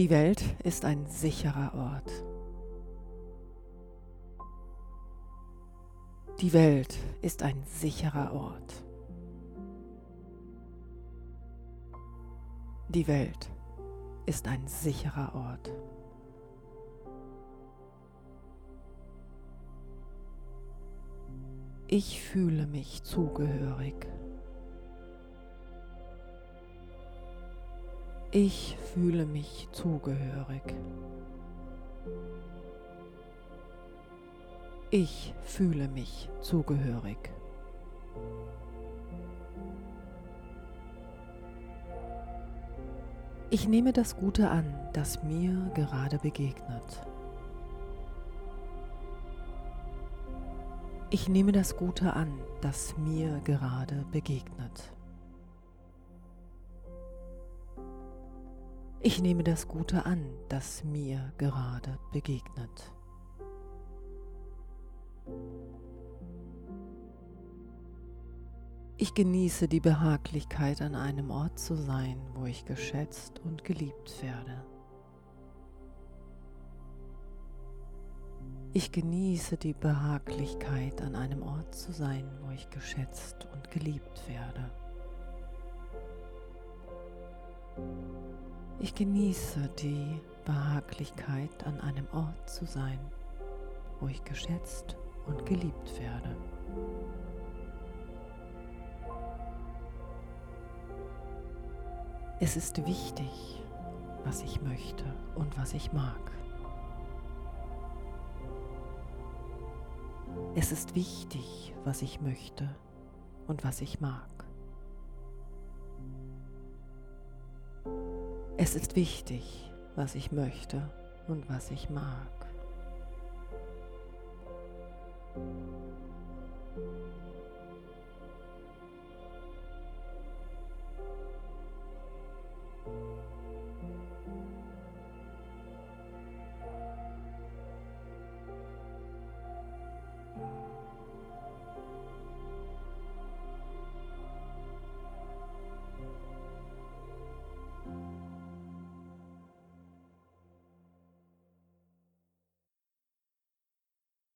Die Welt ist ein sicherer Ort. Die Welt ist ein sicherer Ort. Die Welt ist ein sicherer Ort. Ich fühle mich zugehörig. Ich fühle mich zugehörig. Ich fühle mich zugehörig. Ich nehme das Gute an, das mir gerade begegnet. Ich nehme das Gute an, das mir gerade begegnet. Ich nehme das Gute an, das mir gerade begegnet. Ich genieße die Behaglichkeit, an einem Ort zu sein, wo ich geschätzt und geliebt werde. Ich genieße die Behaglichkeit, an einem Ort zu sein, wo ich geschätzt und geliebt werde. Ich genieße die Behaglichkeit, an einem Ort zu sein, wo ich geschätzt und geliebt werde. Es ist wichtig, was ich möchte und was ich mag. Es ist wichtig, was ich möchte und was ich mag. Es ist wichtig, was ich möchte und was ich mag.